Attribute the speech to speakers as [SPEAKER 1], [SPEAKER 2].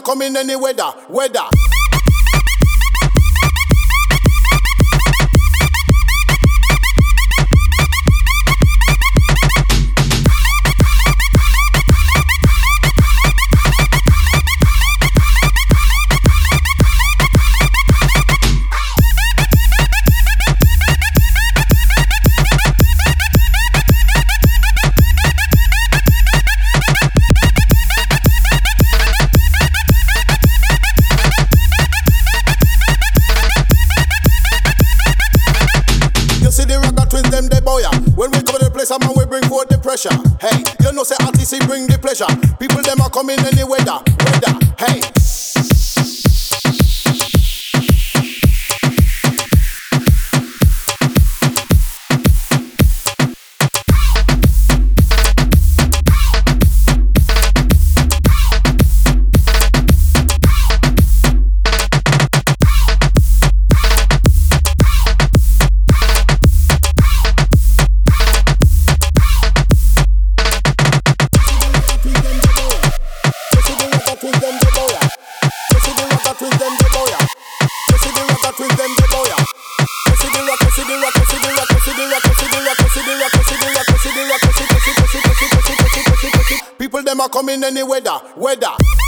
[SPEAKER 1] come in any weather, weather. See the rocker twins them they. When we come to the place, I man we bring forth the pressure. Hey, you know say RTC bring the pleasure. People them are coming any weather, weather. Hey. Are coming any weather, weather.